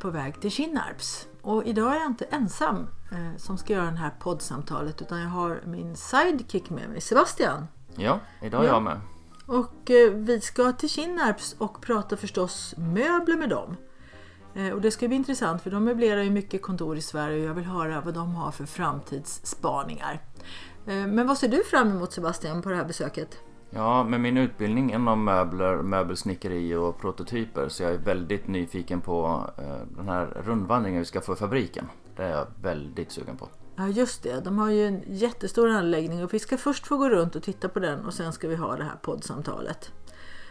På väg till Kinnarps och idag är jag inte ensam eh, som ska göra det här poddsamtalet utan jag har min sidekick med mig, Sebastian. Ja, idag är Ja. jag med. Och eh, vi ska till Kinnarps och prata förstås möbler med dem. Eh, och det ska bli intressant för de möblerar ju mycket kontor i Sverige och jag vill höra vad de har för framtidsspaningar. Eh, men vad ser du fram emot Sebastian på det här besöket? Ja, med min utbildning inom möbler, möbelsnickeri och prototyper så jag är väldigt nyfiken på eh, den här rundvandringen vi ska få i fabriken. Det är jag väldigt sugen på. Ja just det, de har ju en jättestor anläggning och vi ska först få gå runt och titta på den och sen ska vi ha det här poddsamtalet.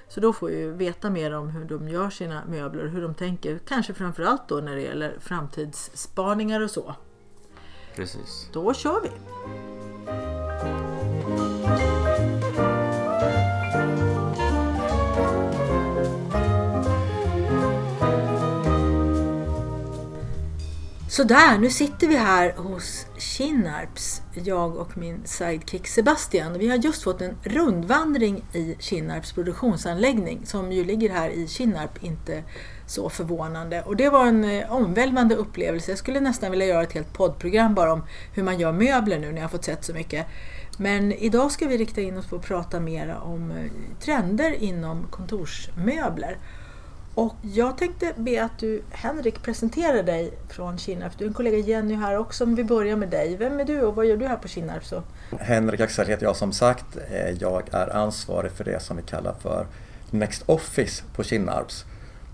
Så då får vi veta mer om hur de gör sina möbler och hur de tänker. Kanske framförallt då när det gäller framtidsspaningar och så. Precis. Då kör vi! Sådär, nu sitter vi här hos Kinnarps, jag och min sidekick Sebastian. Vi har just fått en rundvandring i Kinnarps produktionsanläggning som ju ligger här i Kinnarp, inte så förvånande. Och det var en eh, omvälvande upplevelse. Jag skulle nästan vilja göra ett helt poddprogram bara om hur man gör möbler nu när jag har fått sett så mycket. Men idag ska vi rikta in oss på att prata mer om eh, trender inom kontorsmöbler. Och jag tänkte be att du, Henrik, presenterar dig från Kinnarp. Du är en kollega Jenny här också, men vi börjar med dig. Vem är du och vad gör du här på Kinnarp? Så? Henrik Axel heter jag som sagt. Eh, jag är ansvarig för det som vi kallar för Next Office på Kinnarps.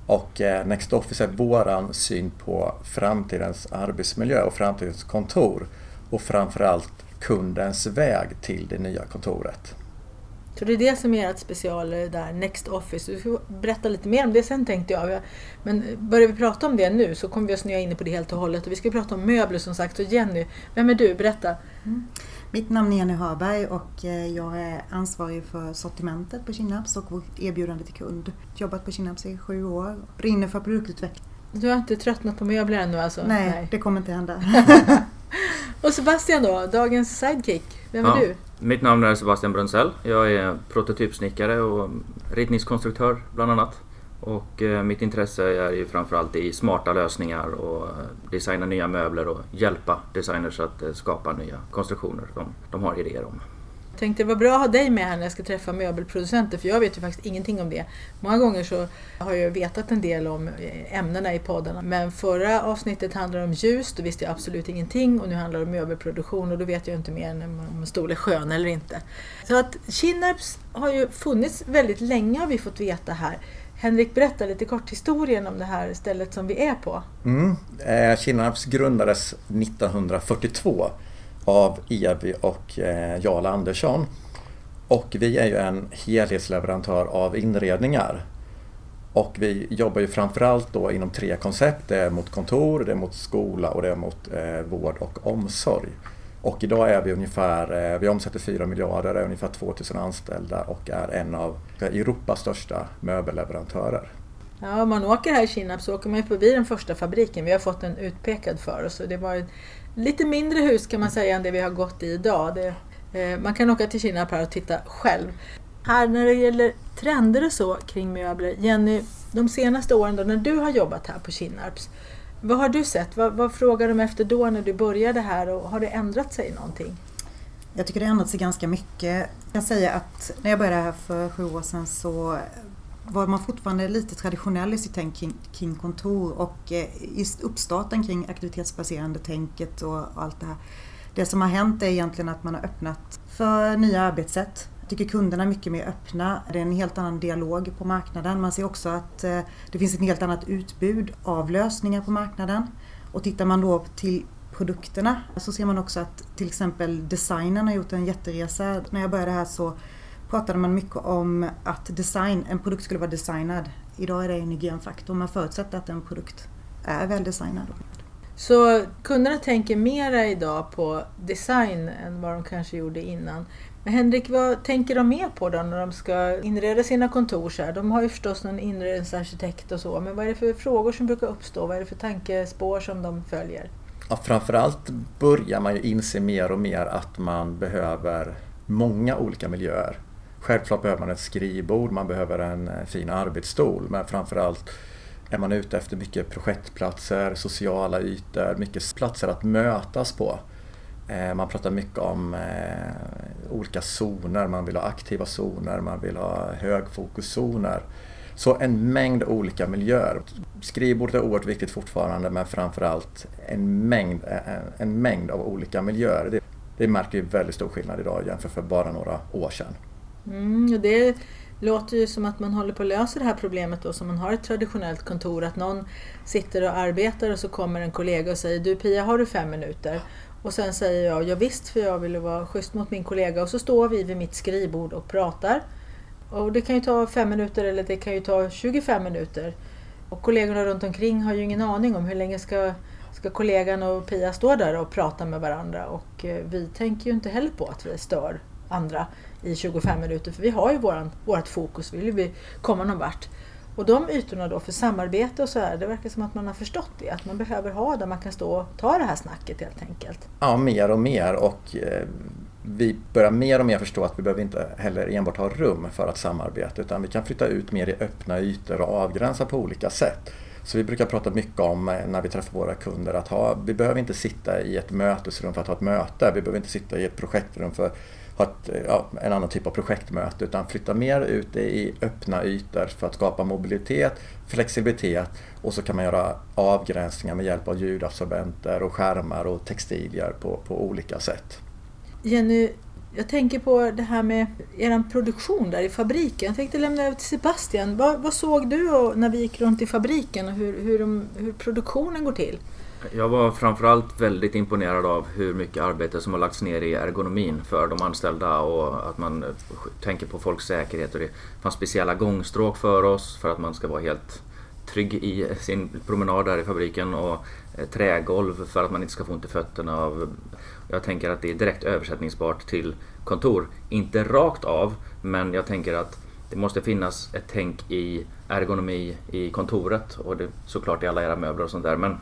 Och eh, Next Office är våran syn på framtidens arbetsmiljö och framtidens kontor. Och framförallt kundens väg till det nya kontoret. Så det är det som är ert special eh, där, Next Office. Du ska berätta lite mer om det sen tänkte jag. Men börjar vi prata om det nu så kommer vi att snöa in på det helt och hållet. Och vi ska prata om möbler som sagt. Så Jenny, vem är du? Berätta. Mitt namn är Jenny Hörberg och eh, jag är ansvarig för sortimentet på Kinnarps och vårt erbjudande till kund. Jobbat på Kinnarps i sju år. Brinner för produktutveckling. Du har inte tröttnat på möbler ännu alltså? Nej, det kommer inte hända. Och Sebastian då, dagens sidekick. Vem är Ja. du? Mitt namn är Sebastian Brunzell. Jag är prototypsnickare och ritningskonstruktör bland annat. Och eh, mitt intresse är ju framförallt i smarta lösningar och eh, designa nya möbler och hjälpa designers att eh, skapa nya konstruktioner som de har idéer om. Jag tänkte det var bra att ha dig med här när jag ska träffa möbelproducenter för jag vet ju faktiskt ingenting om det. Många gånger så har jag vetat en del om eh, ämnena i poddarna men förra avsnittet handlade om ljus, då visste jag absolut ingenting och nu handlar det om möbelproduktion och då vet jag inte mer än om en stol är skön eller inte. Så att Kinnarps har ju funnits väldigt länge har vi fått veta här. Henrik, berätta lite kort historien om det här stället som vi är på. Mm. Eh, Kinnarps grundades 1942 av Evi och eh, Jarl Andersson. Och vi är ju en helhetsleverantör av inredningar. Och vi jobbar ju framförallt då inom tre koncept. Det är mot kontor, det är mot skola och det är mot eh, vård och omsorg. Och idag är vi ungefär, eh, vi omsätter 4 miljarder, är ungefär 2000 anställda och är en av Europas största möbelleverantörer. Ja, om man åker här i Kinnarp så åker man ju förbi den första fabriken. Vi har fått den utpekad för oss. Och det var ett lite mindre hus kan man säga än det vi har gått i idag. Det, eh, man kan åka till Kinnarp här och titta själv. Här när det gäller trender och så kring möbler. Jenny, de senaste åren då när du har jobbat här på Kinnarps. Vad har du sett? Vad, vad frågar de efter då när du började här och har det ändrat sig någonting? Jag tycker det har ändrat sig ganska mycket. Jag kan säga att när jag började här för sju år sedan så var man fortfarande lite traditionell i sitt tänk kring, kring kontor och just i uppstarten kring aktivitetsbaserande tänket och allt det här. Det som har hänt är egentligen att man har öppnat för nya arbetssätt. Jag tycker kunderna är mycket mer öppna. Det är en helt annan dialog på marknaden. Man ser också att eh, det finns ett helt annat utbud av lösningar på marknaden. Och tittar man då till produkterna så ser man också att till exempel designen har gjort en jätteresa. När jag började här så pratade man mycket om att design, en produkt skulle vara designad. Idag är det en hygienfaktor. Man förutsätter att en produkt är väldesignad. Så kunderna tänker mera idag på design än vad de kanske gjorde innan. Men Henrik, vad tänker de mer på då när de ska inreda sina kontor? Så här? De har ju förstås någon inredningsarkitekt och så, men vad är det för frågor som brukar uppstå? Vad är det för tankespår som de följer? Ja, framförallt börjar man ju inse mer och mer att man behöver många olika miljöer. Självklart behöver man ett skrivbord, man behöver en eh, fin arbetsstol, men framförallt är man ute efter mycket projektplatser, sociala ytor, mycket platser att mötas på. Eh, man pratar mycket om eh, olika zoner, man vill ha aktiva zoner, man vill ha högfokuszoner. Så en mängd olika miljöer. Skrivbordet är oerhört viktigt fortfarande men framförallt en mängd, en mängd av olika miljöer. Det, det märker vi väldigt stor skillnad idag jämfört för bara några år sedan. Mm, det låter ju som att man håller på att lösa det här problemet då som man har ett traditionellt kontor. Att någon sitter och arbetar och så kommer en kollega och säger Du Pia, har du fem minuter? Och sen säger jag ja, visst för jag vill vara schysst mot min kollega och så står vi vid mitt skrivbord och pratar. Och det kan ju ta fem minuter eller det kan ju ta 25 minuter. Och kollegorna runt omkring har ju ingen aning om hur länge ska, ska kollegan och Pia stå där och prata med varandra. Och eh, vi tänker ju inte heller på att vi stör andra i 25 minuter för vi har ju våran, vårat fokus, vill vi komma någon vart. Och de ytorna då för samarbete och så här, det verkar som att man har förstått det. Att man behöver ha där man kan stå och ta det här snacket helt enkelt. Ja, mer och mer och eh, vi börjar mer och mer förstå att vi behöver inte heller enbart ha rum för att samarbeta utan vi kan flytta ut mer i öppna ytor och avgränsa på olika sätt. Så vi brukar prata mycket om eh, när vi träffar våra kunder att ha, vi behöver inte sitta i ett mötesrum för att ha ett möte. Vi behöver inte sitta i ett projektrum för ha ett, ja, en annan typ av projektmöte utan flytta mer ut i öppna ytor för att skapa mobilitet, flexibilitet och så kan man göra avgränsningar med hjälp av ljudabsorbenter och skärmar och textilier på, på olika sätt. Jenny, jag tänker på det här med er produktion där i fabriken. Jag tänkte lämna över till Sebastian. Vad, vad såg du när vi gick runt i fabriken och hur, hur, de, hur produktionen går till? Jag var framförallt väldigt imponerad av hur mycket arbete som har lagts ner i ergonomin för de anställda och att man eh, tänker på folks säkerhet. Och det fanns speciella gångstråk för oss för att man ska vara helt trygg i sin promenad där i fabriken och eh, trägolv för att man inte ska få ont i fötterna. Jag tänker att det är direkt översättningsbart till kontor. Inte rakt av, men jag tänker att det måste finnas ett tänk i ergonomi i kontoret och det, såklart i alla era möbler och sånt där. Men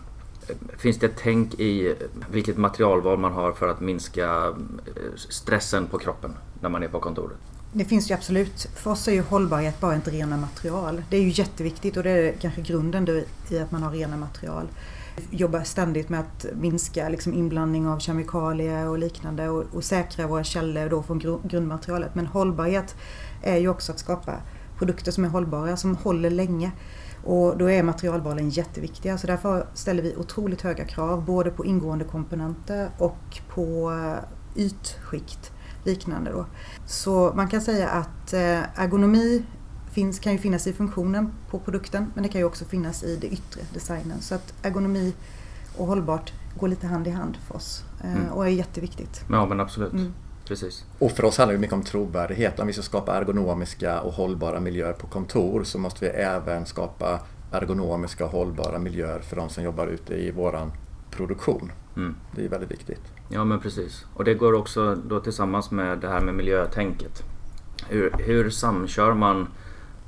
Finns det ett tänk i vilket materialval man har för att minska eh, stressen på kroppen när man är på kontoret? Det finns ju absolut. För oss är ju hållbarhet bara inte rena material. Det är ju jätteviktigt och det är kanske grunden i att man har rena material. Vi jobbar ständigt med att minska liksom inblandning av kemikalier och liknande och, och säkra våra källor då från grundmaterialet. Men hållbarhet är ju också att skapa produkter som är hållbara, som håller länge. Och då är materialvalen jätteviktiga så därför ställer vi otroligt höga krav både på ingående komponenter och på eh, ytskikt liknande. Då. Så man kan säga att eh, ergonomi finns, kan ju finnas i funktionen på produkten men det kan ju också finnas i det yttre designen. Så att ergonomi och hållbart går lite hand i hand för oss eh, mm. och är jätteviktigt. Ja men absolut. Mm. Precis. Och för oss handlar det mycket om trovärdighet. Om vi ska skapa ergonomiska och hållbara miljöer på kontor så måste vi även skapa ergonomiska och hållbara miljöer för de som jobbar ute i våran produktion. Mm. Det är väldigt viktigt. Ja men precis. Och det går också då tillsammans med det här med miljötänket. Hur, hur samkör man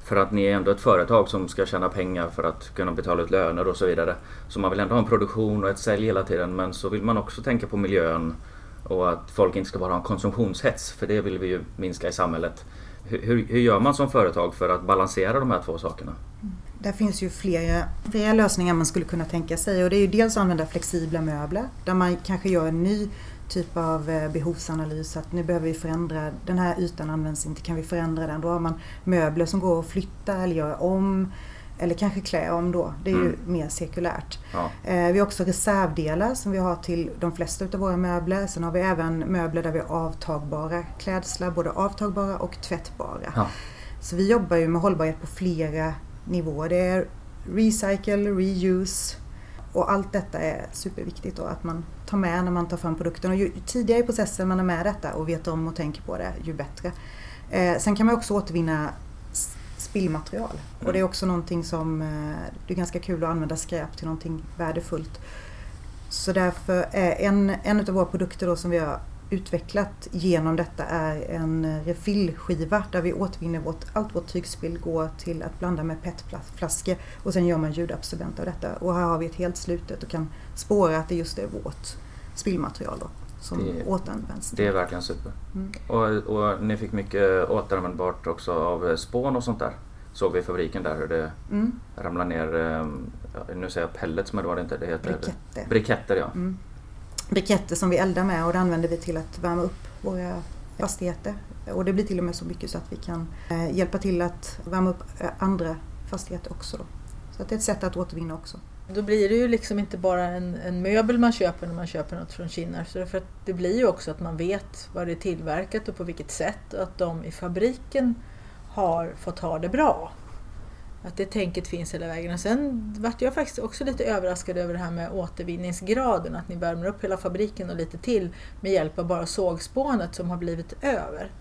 för att ni är ändå ett företag som ska tjäna pengar för att kunna betala ut löner och så vidare. Så man vill ändå ha en produktion och ett sälj hela tiden men så vill man också tänka på miljön och att folk inte ska bara ha en konsumtionshets, för det vill vi ju minska i samhället. Hur, hur gör man som företag för att balansera de här två sakerna? Mm. Där finns ju flera, flera lösningar man skulle kunna tänka sig och det är ju dels att använda flexibla möbler där man kanske gör en ny typ av eh, behovsanalys att nu behöver vi förändra, den här ytan används inte, kan vi förändra den? Då har man möbler som går att flytta eller göra om eller kanske klä om då. Det är mm. ju mer cirkulärt. Ja. Eh, vi har också reservdelar som vi har till de flesta av våra möbler. Sen har vi även möbler där vi har avtagbara klädslar, både avtagbara och tvättbara. Ja. Så vi jobbar ju med hållbarhet på flera nivåer. Det är recycle, reuse och allt detta är superviktigt då, att man tar med när man tar fram produkten. Och ju tidigare i processen man är med detta och vet om och tänker på det, ju bättre. Eh, sen kan man också återvinna spillmaterial. Och det är också någonting som eh, det är ganska kul att använda skräp till någonting värdefullt. Så därför är en, en av våra produkter då som vi har utvecklat genom detta är en refillskiva där vi återvinner vårt, allt vårt tygspill går till att blanda med petflaskor och sen gör man ljudabsorbent av detta. Och här har vi ett helt slutet och kan spåra att det just är vårt spillmaterial då, som Det- återanvänds. Det är verkligen super. Mm. Och, och ni fick mycket återanvändbart också av eh, spån och sånt där. Såg vi i fabriken där hur det Mm. ramlar ner, eh, ja, nu säger jag pellets men det var det inte, det heter Briketter. Briketter ja. Mm. Briketter som vi eldar med och det använder vi till att värma upp våra fastigheter. Och det blir till och med så mycket så att vi kan eh, hjälpa till att värma upp eh, andra fastigheter också. Då. Så det är ett sätt att återvinna också. Då blir det ju liksom inte bara en, en möbel man köper när man köper något från Kinnarp. Så för att det blir ju också att man vet vad det är tillverkat och på vilket sätt och att de i fabriken har fått ha det bra. Att det tänket finns hela vägen. Och sen vart jag faktiskt också lite överraskad över det här med återvinningsgraden. Att ni värmer upp hela fabriken och lite till med hjälp av bara sågspånet som har blivit över.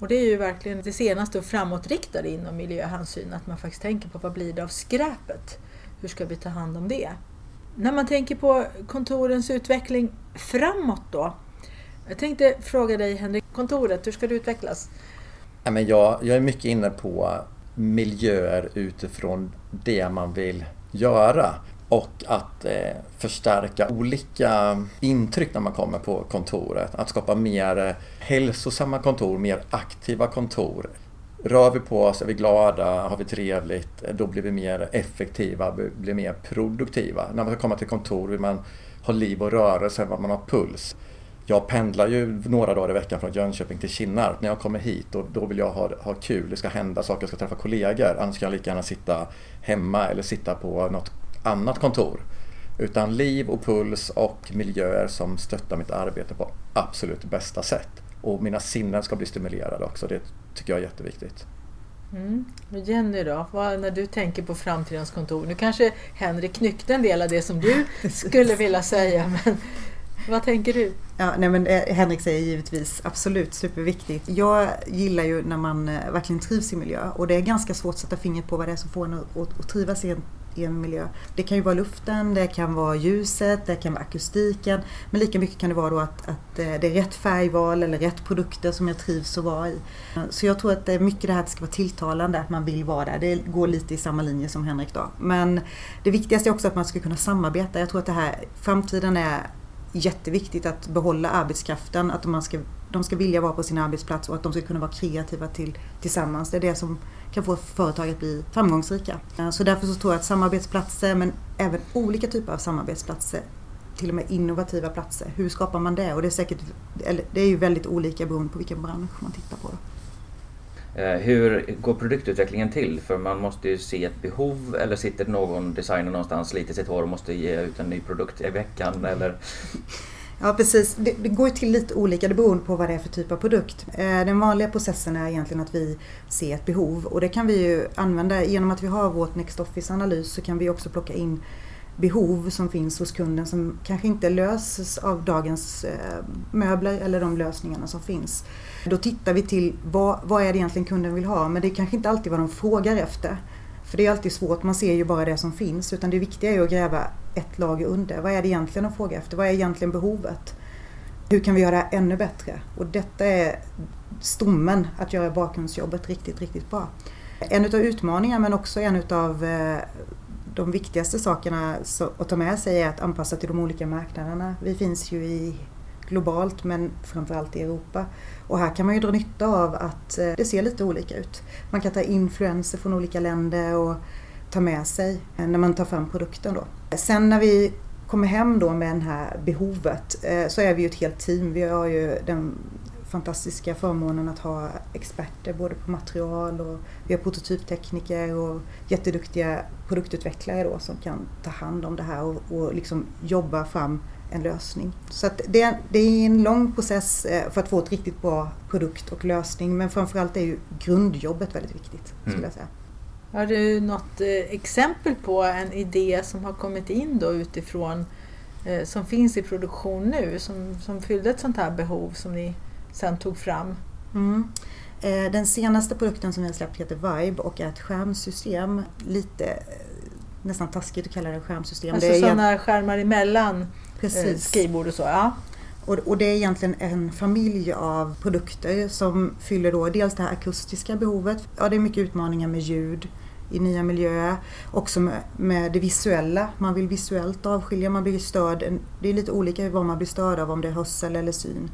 Och det är ju verkligen det senaste och framåtriktade inom miljöhänsyn. Att man faktiskt tänker på vad blir det av skräpet? Hur ska vi ta hand om det? När man tänker på kontorens utveckling framåt då? Jag tänkte fråga dig Henrik, kontoret, hur ska det utvecklas? Ja, men jag, jag är mycket inne på miljöer utifrån det man vill göra. Och att eh, förstärka olika intryck när man kommer på kontoret. Att skapa mer eh, hälsosamma kontor, mer aktiva kontor. Rör vi på oss, är vi glada, har vi trevligt, då blir vi mer effektiva, blir- blir mer produktiva. När man ska komma till kontor vill man ha liv och rörelse, man har puls. Jag pendlar ju några dagar i veckan från Jönköping till Kinnarp. När jag kommer hit då, då vill jag ha, ha kul, det ska hända saker, jag ska träffa kollegor. Annars kan jag lika gärna sitta hemma eller sitta på något annat kontor. Utan liv och puls och miljöer som stöttar mitt arbete på absolut bästa sätt. Och mina sinnen ska bli stimulerade också, det tycker jag är jätteviktigt. Mm. Jenny då, vad, när du tänker på framtidens kontor? Nu kanske Henrik knyckte en del av det som du skulle vilja säga, men vad tänker du? Ja, nej men eh, Henrik säger givetvis absolut superviktigt. Jag gillar ju när man eh, verkligen trivs i miljö och det är ganska svårt att sätta fingret på vad det är som får en att, att, att trivas i en, i en miljö. Det kan ju vara luften, det kan vara ljuset, det kan vara akustiken men lika mycket kan det vara då att, att eh, det är rätt färgval eller rätt produkter som jag trivs att vara i. Så jag tror att det är mycket det här att det ska vara tilltalande, att man vill vara där. Det går lite i samma linje som Henrik då. Men det viktigaste är också att man ska kunna samarbeta. Jag tror att det här, framtiden är jätteviktigt att behålla arbetskraften, att man ska, de ska vilja vara på sin arbetsplats och att de ska kunna vara kreativa till, tillsammans. Det är det som kan få företag att bli framgångsrika. Eh, så därför så tror jag att samarbetsplatser, men även olika typer av samarbetsplatser, till och med innovativa platser, hur skapar man det? Och det är säkert, det är ju väldigt olika beroende på vilken bransch man tittar på. Eh, hur går produktutvecklingen till? För man måste ju se ett behov eller sitter någon designer någonstans, sliter sitt hår och måste ge ut en ny produkt i veckan eller Ja precis, det, det går ju till lite olika, det beror på vad det är för typ av produkt. Eh, den vanliga processen är egentligen att vi ser ett behov och det kan vi ju använda genom att vi har vårt Next Office-analys så kan vi också plocka in behov som finns hos kunden som kanske inte löses av dagens eh, möbler eller de lösningarna som finns. Då tittar vi till vad, vad är det egentligen kunden vill ha men det är kanske inte alltid vad de frågar efter. För det är alltid svårt, man ser ju bara det som finns. Utan det viktiga är ju att gräva ett lager under. Vad är det egentligen att fråga efter? Vad är egentligen behovet? Hur kan vi göra det här ännu bättre? Och detta är stommen att göra bakgrundsjobbet riktigt, riktigt bra. En utav utmaningarna men också en utav eh, de viktigaste sakerna att ta med sig är att anpassa till de olika marknaderna. Vi finns ju i globalt men framförallt i Europa. Och här kan man ju dra nytta av att eh, det ser lite olika ut. Man kan ta influenser från olika länder och ta med sig eh, när man tar fram produkten då. Sen när vi kommer hem då med det här behovet eh, så är vi ju ett helt team. Vi har ju den fantastiska förmånen att ha experter både på material och vi har prototyptekniker och jätteduktiga produktutvecklare då som kan ta hand om det här och, och liksom jobba fram en lösning. Så att det, det är en lång process eh, för att få ett riktigt bra produkt och lösning men framförallt är ju grundjobbet väldigt viktigt skulle Mm. jag säga. Har du något eh, exempel på en idé som har kommit in då utifrån eh, som finns i produktion nu som, som fyllde ett sånt här behov som ni sen tog fram? Mm. Den senaste produkten som vi har släppt heter Vibe och är ett skärmsystem. Lite nästan taskigt att kalla det skärmsystem. Alltså det är sådana skärmar emellan Precis. skrivbord och så? Ja. Och, och det är egentligen en familj av produkter som fyller då dels det här akustiska behovet. Ja, det är mycket utmaningar med ljud i nya miljöer. Också med, med det visuella. Man vill visuellt avskilja, man blir störd. Det är lite olika vad man blir störd av, om det är hörsel eller syn.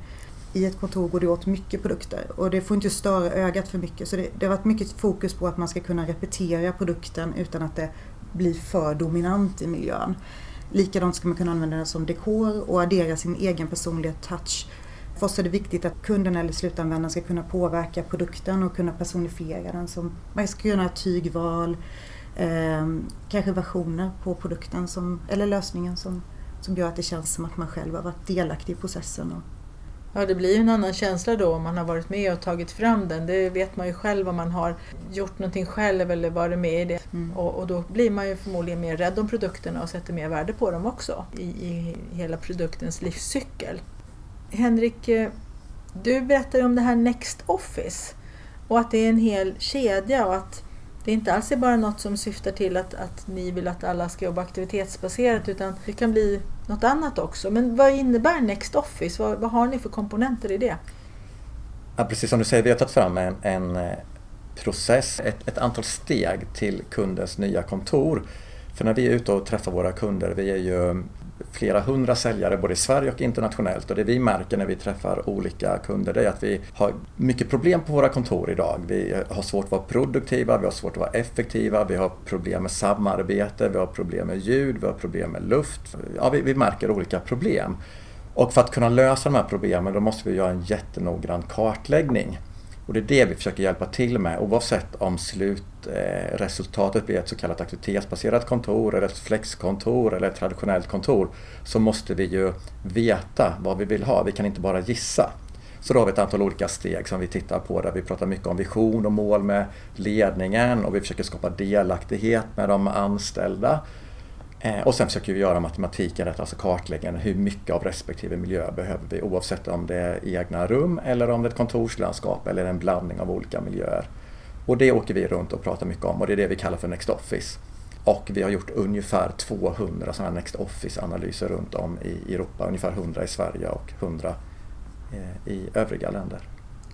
I ett kontor går det åt mycket produkter och det får inte störa ögat för mycket. Så det, det har varit mycket fokus på att man ska kunna repetera produkten utan att det blir för dominant i miljön. Likadant ska man kunna använda den som dekor och addera sin egen personliga touch. För oss är det viktigt att kunden eller slutanvändaren ska kunna påverka produkten och kunna personifiera den. Som, man ska kunna ha tygval, eh, kanske versioner på produkten som, eller lösningen som, som gör att det känns som att man själv har varit delaktig i processen. Och, Ja, det blir ju en annan känsla då om man har varit med och tagit fram den. Det vet man ju själv om man har gjort någonting själv eller varit med i det. Mm. Och, och, då blir man ju förmodligen mer rädd om produkterna och sätter mer värde på dem också i, i hela produktens livscykel. Henrik, eh, du berättade om det här Next Office och att det är en hel kedja och att det inte alls är bara något som syftar till att, att ni vill att alla ska jobba aktivitetsbaserat utan det kan bli något annat också. Men vad innebär Next Office? Vad, vad har ni för komponenter i det? Ja, precis som du säger, vi har tagit fram en, en eh, process, ett, ett, antal steg till kundens nya kontor. För när vi är ute och träffar våra kunder, vi är ju flera hundra säljare både i Sverige och internationellt och det vi märker när vi träffar olika kunder det är att vi har mycket problem på våra kontor idag. Vi har svårt att vara produktiva, vi har svårt att vara effektiva, vi har problem med samarbete, vi har problem med ljud, vi har problem med luft. Ja, vi, vi märker olika problem. Och för att kunna lösa de här problemen då måste vi göra en jättenoggrann kartläggning. Och det är det vi försöker hjälpa till med oavsett om slutresultatet blir ett så kallat aktivitetsbaserat kontor eller ett flexkontor eller ett traditionellt kontor. Så måste vi ju veta vad vi vill ha, vi kan inte bara gissa. Så då har vi ett antal olika steg som vi tittar på där vi pratar mycket om vision och mål med ledningen och vi försöker skapa delaktighet med de anställda. Eh, och sen försöker vi göra matematiken rätt, alltså kartläggningen. Hur mycket av respektive miljö behöver vi oavsett om det är egna rum eller om det är ett kontorslandskap eller en blandning av olika miljöer. Och det åker vi runt och pratar mycket om och det är det vi kallar för Next Office. Och vi har gjort ungefär 200 sådana Next Office-analyser runt om i Europa. Ungefär 100 i Sverige och 100 eh, i övriga länder.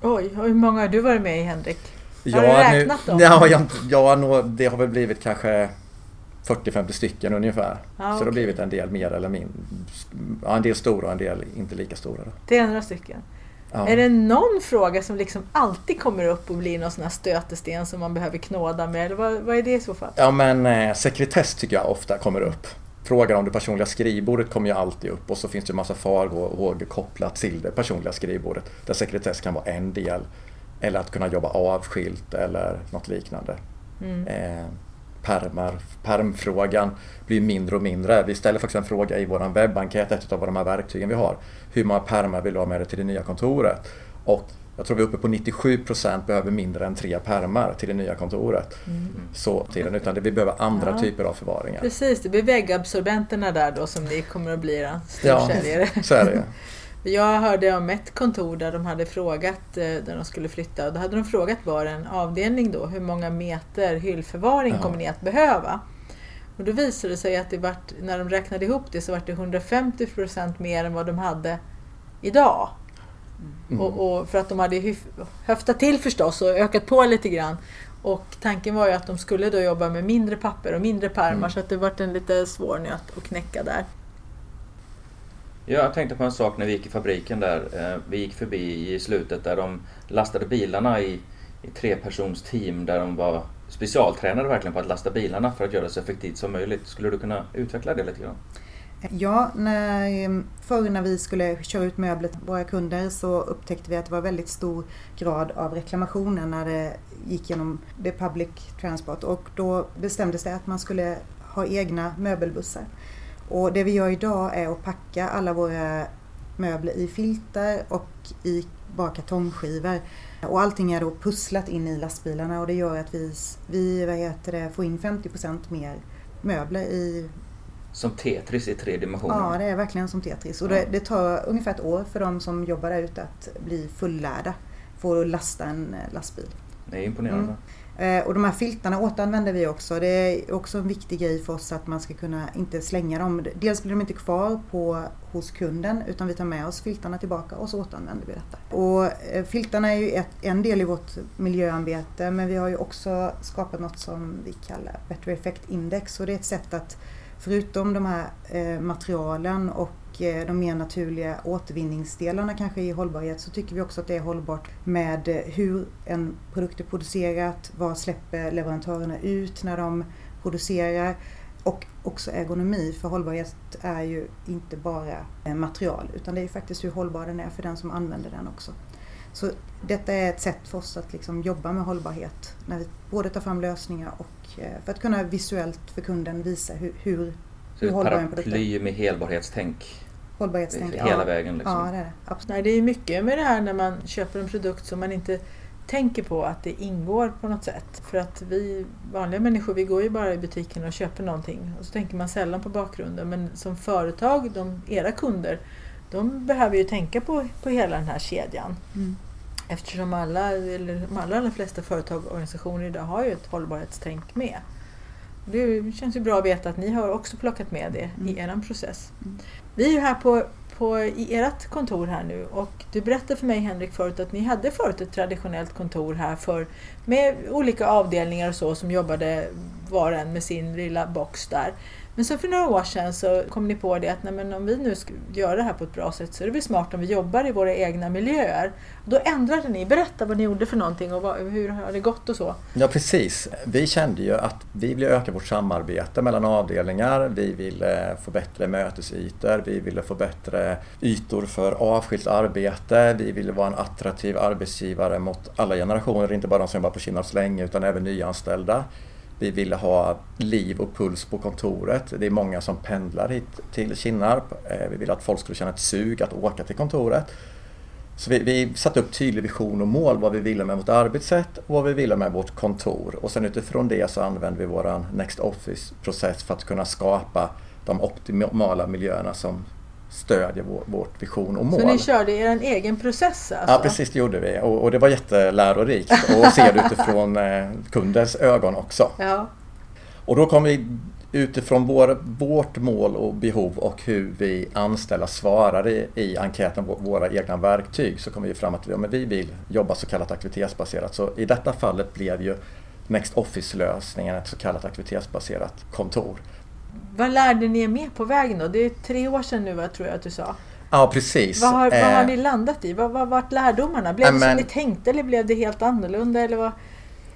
Oj, hur många har du varit med i Henrik? Har ja, du räknat nu, dem? Ja, jag, ja, det har väl blivit kanske 40-50 stycken ungefär. Ja, Så det har blivit en del mer eller mindre. Ja, en del stora och en del inte lika stora. Då. Det är några stycken. Ja. Är det någon fråga som liksom alltid kommer upp och blir någon sån här stötesten som man behöver knåda med? Eller vad, vad är det i så fall? Ja men eh, sekretess tycker jag ofta kommer upp. Frågan om det personliga skrivbordet kommer ju alltid upp och så finns det en massa farhågor kopplat till det personliga skrivbordet. Där sekretess kan vara en del. Eller att kunna jobba avskilt eller något liknande. Mm. Eh, permar, permfrågan blir mindre och mindre. Vi ställer faktiskt en fråga i vår webbenkät, ett av de här verktygen vi har. Hur många permar vill du ha med dig till det nya kontoret? Och jag tror vi är uppe på 97% behöver mindre än tre permar till det nya kontoret. Så tiden, utan det, vi behöver andra Mm. Ja. typer av förvaringar. Precis, det blir väggabsorbenterna där då som ni kommer att bli era Ja, storsäljare. så är det. Jag hörde om ett kontor där de hade frågat, eh, där de skulle flytta, och då hade de frågat var en avdelning då, hur många meter hyllförvaring Ja. kommer ni att behöva? Och då visade det sig att det vart, när de räknade ihop det så var det 150% mer än vad de hade idag. Mm. Och, och för att de hade höftat till förstås och ökat på lite grann. Och tanken var ju att de skulle då jobba med mindre papper och mindre pärmar Mm. så att det vart en lite svår nöt att knäcka där. Ja, Jag tänkte på en sak när vi gick i fabriken där. Eh, vi gick förbi i slutet där de lastade bilarna i, i trepersons team där de var specialtränade verkligen på att lasta bilarna för att göra det så effektivt som möjligt. Skulle du kunna utveckla det lite grann? Ja, när, eh, förr när vi skulle köra ut möbler till våra kunder så upptäckte vi att det var väldigt stor grad av reklamationer när det gick genom det public transport och då bestämdes det att man skulle ha egna möbelbussar. Och det vi gör idag är att packa alla våra möbler i filter och i bara kartongskivor. Och allting är då pusslat in i lastbilarna och det gör att vi, vi vad heter det, får in 50% mer möbler i Som Tetris i tre dimensioner. Ja, det är verkligen som Tetris. Och det, det tar ungefär ett år för de som jobbar där ute att bli fullärda. få lasta en eh, lastbil. Det är imponerande. Mm. Eh, och de här filtarna återanvänder vi också. Det är också en viktig grej för oss att man ska kunna inte slänga dem. Dels blir de inte kvar på, hos kunden utan vi tar med oss filtarna tillbaka och så återanvänder vi detta. Och eh, filtarna är ju ett, en del i vårt miljöarbete men vi har ju också skapat något som vi kallar Better Effect Index och det är ett sätt att förutom de här eh, materialen och de mer naturliga återvinningsdelarna kanske i hållbarhet så tycker vi också att det är hållbart med eh, hur en produkt är producerat, vad släpper leverantörerna ut när de producerar och också ergonomi för hållbarhet är ju inte bara eh, material utan det är faktiskt hur hållbar den är för den som använder den också. Så detta är ett sätt för oss att liksom jobba med hållbarhet när vi både tar fram lösningar och för att kunna visuellt för kunden visa hur, hur, hur hållbar en produkt är. Paraply med helbarhetstänk hållbarhetstänk. Hela ja. vägen liksom. Ja, det är det. Absolut. Nej, det är mycket med det här när man köper en produkt som man inte tänker på att det ingår på något sätt. För att vi vanliga människor, vi går ju bara i butiken och köper någonting och så tänker man sällan på bakgrunden. Men som företag, de, era kunder, de behöver ju tänka på, på hela den här kedjan. Mm. Eftersom alla, eller de allra, allra flesta företag och organisationer idag har ju ett hållbarhetstänk med. Det känns ju bra att veta att ni har också plockat med det mm. i er process. Mm. Vi är ju här på, på, i ert kontor här nu och du berättade för mig Henrik förut att ni hade förut ett traditionellt kontor här för, med olika avdelningar och så som jobbade var och en med sin lilla box där. Men så för några år sedan så kom ni på det att nej, men om vi nu ska göra det här på ett bra sätt så är det väl smart om vi jobbar i våra egna miljöer. Då ändrade ni, berätta vad ni gjorde för någonting och vad, hur har det gått och så? Ja precis, vi kände ju att vi ville öka vårt samarbete mellan avdelningar, vi ville få bättre mötesytor, vi ville få bättre ytor för avskilt arbete, vi ville vara en attraktiv arbetsgivare mot alla generationer, inte bara de som jobbar på Kinnarps länge utan även nyanställda. Vi ville ha liv och puls på kontoret. Det är många som pendlar hit till Kinnarp. Eh, vi ville att folk skulle känna ett sug att åka till kontoret. Så vi, vi satte upp tydlig vision och mål vad vi ville med vårt arbetssätt och vad vi ville med vårt kontor. Och sen utifrån det så använde vi vår Next Office-process för att kunna skapa de optimala miljöerna som stödjer vår, vårt vision och mål. Så ni körde er egen process alltså? Ja precis det gjorde vi och, och det var jättelärorikt att se det utifrån eh, kundens ögon också. Ja. Och då kom vi utifrån vår, vårt mål och behov och hur vi anställda svarade i enkäten, våra egna verktyg, så kom vi fram att ja, men vi vill jobba så kallat aktivitetsbaserat. Så i detta fallet blev ju Next Office-lösningen ett så kallat aktivitetsbaserat kontor. Vad lärde ni er mer på vägen då? Det är tre år sedan nu, tror jag att du sa. Ja, precis. Vad har, vad har eh, ni landat i? Vad har varit lärdomarna? Blev det som ni tänkte eller blev det helt annorlunda? Eller vad?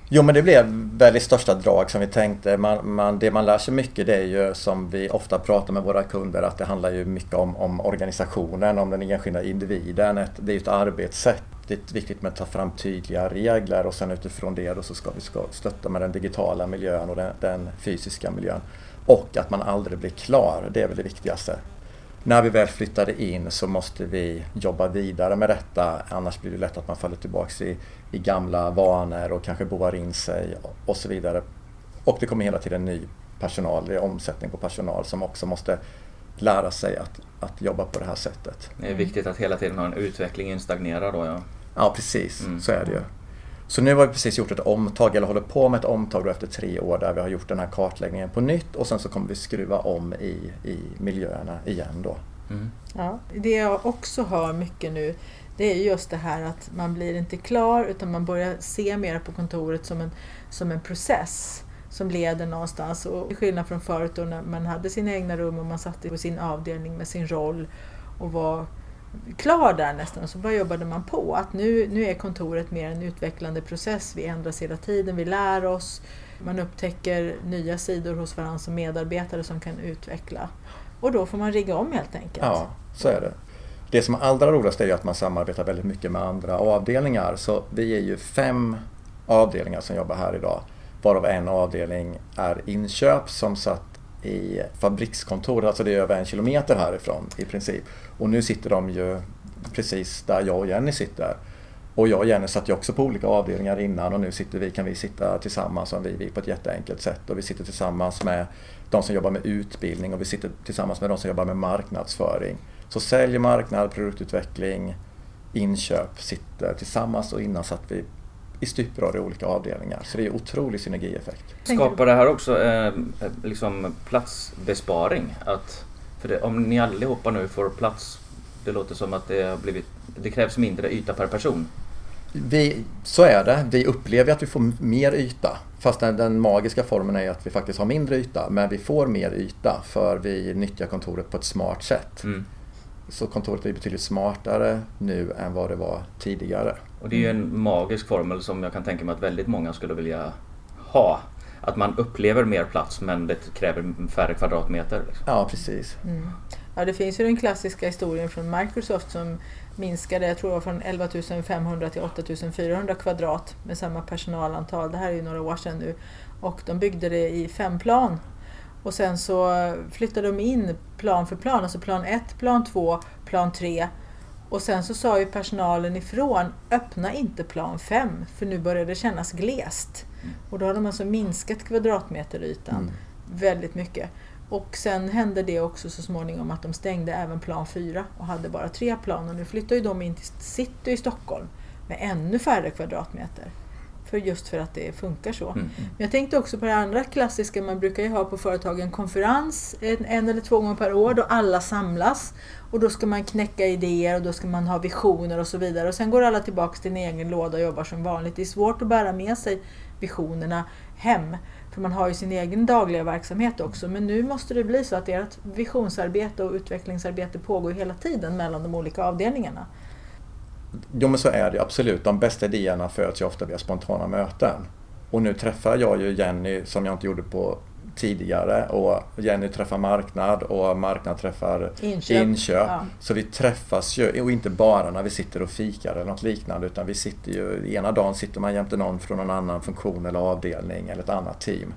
Jo men det blev väl i största drag som vi tänkte. Man, man, det man lär sig mycket det är ju som vi ofta pratar med våra kunder att det handlar ju mycket om, om organisationen, om den enskilda individen. Ett, det är ju ett arbetssätt. Det är viktigt med att ta fram tydliga regler och sen utifrån det då så ska vi ska stötta med den digitala miljön och den, den fysiska miljön. Och att man aldrig blir klar, det är väl det viktigaste. När vi väl flyttade in så måste vi jobba vidare med detta annars blir det lätt att man faller tillbaka i, i gamla vanor och kanske boar in sig och så vidare. Och det kommer hela tiden ny personal, det är omsättning på personal som också måste lära sig att, att jobba på det här sättet. Det är viktigt att hela tiden ha en utveckling, inte stagnera då ja. Ja precis, mm. så är det ju. Så nu har vi precis gjort ett omtag, eller håller på med ett omtag efter tre år där vi har gjort den här kartläggningen på nytt och sen så kommer vi skruva om i, i miljöerna igen då. Mm. Ja, det jag också hör mycket nu det är just det här att man blir inte klar utan man börjar se mer på kontoret som en, som en process som leder någonstans. Och till skillnad från förut då när man hade sina egna rum och man satt på sin avdelning med sin roll och var klar där nästan, så bara jobbade man på. Att nu, nu är kontoret mer en utvecklande process, vi ändras hela tiden, vi lär oss, man upptäcker nya sidor hos varandra som medarbetare som kan utveckla. Och då får man rigga om helt enkelt. Ja, så är det. Det som är allra roligast är ju att man samarbetar väldigt mycket med andra avdelningar. Så vi är ju fem avdelningar som jobbar här idag. Varav en avdelning är inköp som satt i fabrikskontoret, alltså det är över en kilometer härifrån i princip. Och nu sitter de ju precis där jag och Jenny sitter. Och jag och Jenny satt ju också på olika avdelningar innan och nu sitter vi, kan vi sitta tillsammans som vi vill på ett jätteenkelt sätt. Och vi sitter tillsammans med de som jobbar med utbildning och vi sitter tillsammans med de som jobbar med marknadsföring. Så sälj, marknad, produktutveckling, inköp sitter tillsammans och innan satt vi i stuprör i olika avdelningar. Så det är otrolig synergieffekt. Skapar det här också eh, liksom platsbesparing? Att, för det, om ni allihopa nu får plats, det låter som att det, har blivit, det krävs mindre yta per person. Vi, så är det. Vi upplever att vi får mer yta. Fast den, den, magiska formen är att vi faktiskt har mindre yta. Men vi får mer yta för vi nyttjar kontoret på ett smart sätt. Mm. Så kontoret är betydligt smartare nu än vad det var tidigare. Och det är ju en magisk formel som jag kan tänka mig att väldigt många skulle vilja ha. Att man upplever mer plats men det kräver färre kvadratmeter. Liksom. Ja, precis. Mm. Ja, det finns ju den klassiska historien från Microsoft som minskade, jag tror det var från 11 500 till 8 400 kvadrat med samma personalantal. Det här är ju några år sedan nu. Och de byggde det i fem plan. Och sen så flyttade de in plan för plan, alltså plan 1, plan 2, plan 3. Och sen så sa ju personalen ifrån, öppna inte plan 5 för nu börjar det kännas glest. Mm. Och då har de alltså minskat kvadratmeterytan mm. väldigt mycket. Och sen hände det också så småningom att de stängde även plan 4 och hade bara tre plan. Och nu flyttar ju de in till city i Stockholm med ännu färre kvadratmeter. För just för att det funkar så. Mm. Men jag tänkte också på det andra klassiska, man brukar ju ha på företagen konferens en, en eller två gånger per år då alla samlas. Och då ska man knäcka idéer och då ska man ha visioner och så vidare. Och sen går alla tillbaka till sin egen låda och jobbar som vanligt. Det är svårt att bära med sig visionerna hem. För man har ju sin egen dagliga verksamhet också. Men nu måste det bli så att ert visionsarbete och utvecklingsarbete pågår hela tiden mellan de olika avdelningarna. Jo men så är det absolut. De bästa idéerna föds ju ofta via spontana möten. Och nu träffar jag ju Jenny som jag inte gjorde på tidigare och Jenny träffar marknad och marknad träffar inköp. inköp. Ja. Så vi träffas ju, och inte bara när vi sitter och fikar eller något liknande utan vi sitter ju, ena dagen sitter man jämte någon från en annan funktion eller avdelning eller ett annat team.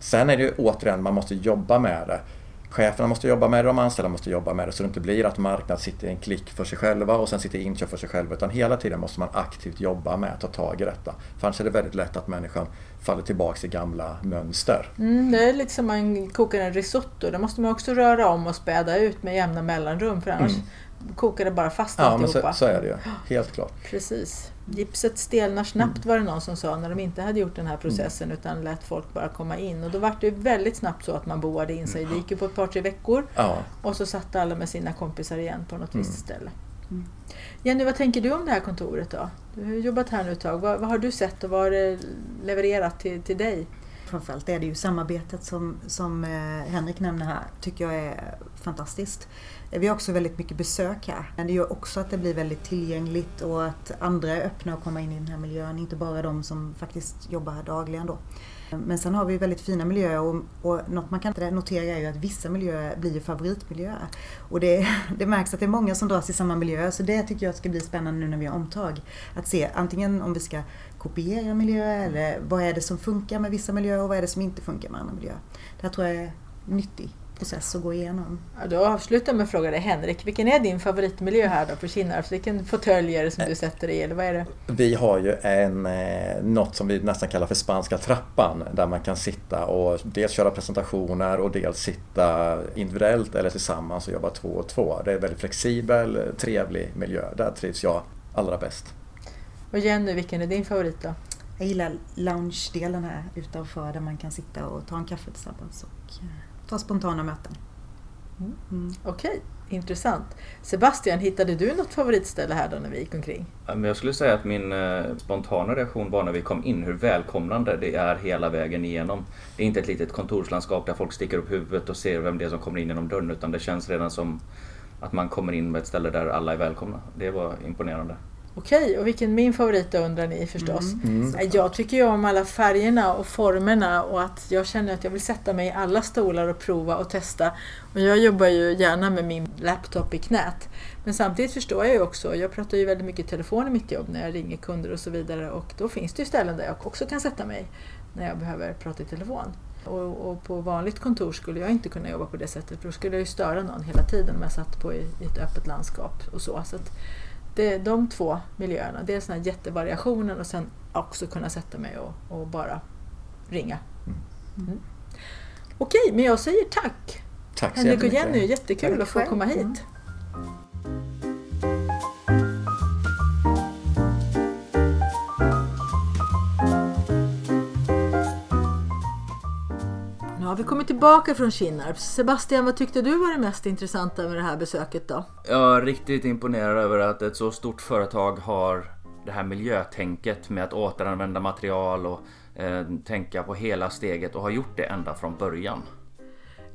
Sen är det ju återigen, man måste jobba med det cheferna måste jobba med det, de anställda måste jobba med det så det inte blir att marknad sitter i en klick för sig själva och sen sitter inköp för sig själva utan hela tiden måste man aktivt jobba med att ta tag i detta. För annars är det väldigt lätt att människan faller tillbaka i gamla mönster. Mm, det är lite som man kokar en risotto, det måste man också röra om och späda ut med jämna mellanrum för annars mm. kokar det bara fast ja, alltihopa. Men så, så är det ju, helt klart. Precis. Gipset stelnar snabbt mm. var det någon som sa när de inte hade gjort den här processen mm. utan lät folk bara komma in. Och då var det väldigt snabbt så att man boade in sig. Det gick ju på ett par tre veckor. Ja. Och så satt alla med sina kompisar igen på något mm. visst ställe. Mm. Jenny, vad tänker du om det här kontoret då? Du har jobbat här nu ett tag. Vad, vad har du sett och vad har det levererat till, till dig? Framförallt är det ju samarbetet som, som eh, Henrik nämner här, tycker jag är fantastiskt. Vi har också väldigt mycket besök här. Men det gör också att det blir väldigt tillgängligt och att andra är öppna att komma in i den här miljön. Inte bara de som faktiskt jobbar här dagligen då. Men sen har vi väldigt fina miljöer och, och något man kan notera är ju att vissa miljöer blir favoritmiljöer. Och det, det märks att det är många som dras till samma miljö så det tycker jag ska bli spännande nu när vi har omtag. Att se antingen om vi ska kopiera miljöer eller vad är det som funkar med vissa miljöer och vad är det som inte funkar med andra miljöer. Det här tror jag är nyttigt process att gå igenom. Ja, då avslutar jag med att fråga dig Henrik, vilken är din favoritmiljö här då på Kinnarps? Vilken fåtölj är det som du sätter dig i eller vad är det? Vi har ju en, eh, något som vi nästan kallar för spanska trappan där man kan sitta och dels köra presentationer och dels sitta individuellt eller tillsammans och jobba två och två. Det är en väldigt flexibel, trevlig miljö. Där trivs jag allra bäst. Och Jenny, vilken är din favorit då? Jag gillar lounge-delen här utanför där man kan sitta och ta en kaffe tillsammans och eh, ta spontana möten. Mm. Mm. Okej, okay. intressant. Sebastian, hittade du något favoritställe här då när vi gick omkring? Jag skulle säga att min eh, spontana reaktion var när vi kom in hur välkomnande det är hela vägen igenom. Det är inte ett litet kontorslandskap där folk sticker upp huvudet och ser vem det är som kommer in genom dörren utan det känns redan som att man kommer in med ett ställe där alla är välkomna. Det var imponerande. Okej, och vilken min favorit då undrar ni förstås. Mm, mm. Jag tycker ju om alla färgerna och formerna och att jag känner att jag vill sätta mig i alla stolar och prova och testa. Och jag jobbar ju gärna med min laptop i knät. Men samtidigt förstår jag ju också, jag pratar ju väldigt mycket i telefon i mitt jobb när jag ringer kunder och så vidare och då finns det ju ställen där jag också kan sätta mig när jag behöver prata i telefon. Och, och, på vanligt kontor skulle jag inte kunna jobba på det sättet för då skulle jag ju störa någon hela tiden om jag satt på i, i ett öppet landskap och så. så att, det, de två miljöerna, dels den här jättevariationen och sen också kunna sätta mig och, och bara ringa. Mm. mm. Okej, men jag säger tack! Tack så Henrik och Jenny, jättekul att få komma hit. Ja, vi kommer tillbaka från Kinnarps. Sebastian, vad tyckte du var det mest intressanta med det här besöket då? Jag är riktigt imponerad över att ett så stort företag har det här miljötänket med att återanvända material och eh, tänka på hela steget och har gjort det ända från början.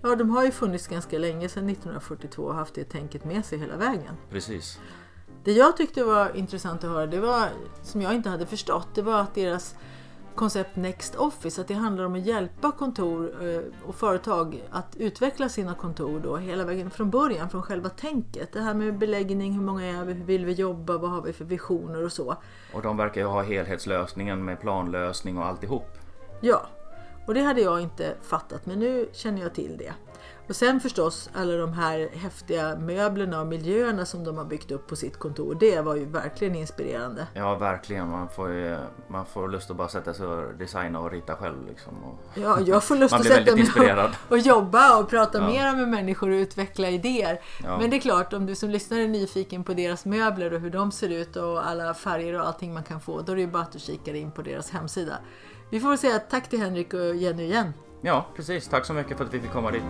Ja, de har ju funnits ganska länge, sedan 1942 och haft det tänket med sig hela vägen. Precis. Det jag tyckte var intressant att höra, det var, som jag inte hade förstått, det var att deras koncept Next Office, att det handlar om att hjälpa kontor eh, och företag att utveckla sina kontor då hela vägen från början, från själva tänket. Det här med beläggning, hur många är vi, hur vill vi jobba, vad har vi för visioner och så. Och de verkar ju ha helhetslösningen med planlösning och alltihop. Ja, och det hade jag inte fattat men nu känner jag till det. Och sen förstås alla de här häftiga möblerna och miljöerna som de har byggt upp på sitt kontor. Det var ju verkligen inspirerande. Ja, verkligen. Man får, ju, man får lust att bara sätta sig och designa och rita själv. Liksom. Ja, jag får lust att sätta mig och, och jobba och prata Ja. mera med människor och utveckla idéer. Ja. Men det är klart, om du som lyssnar är nyfiken på deras möbler och hur de ser ut och alla färger och allting man kan få, då är det ju bara att du kikar in på deras hemsida. Vi får väl säga tack till Henrik och Jenny igen. Ja, precis. Tack så mycket för att vi fick komma dit.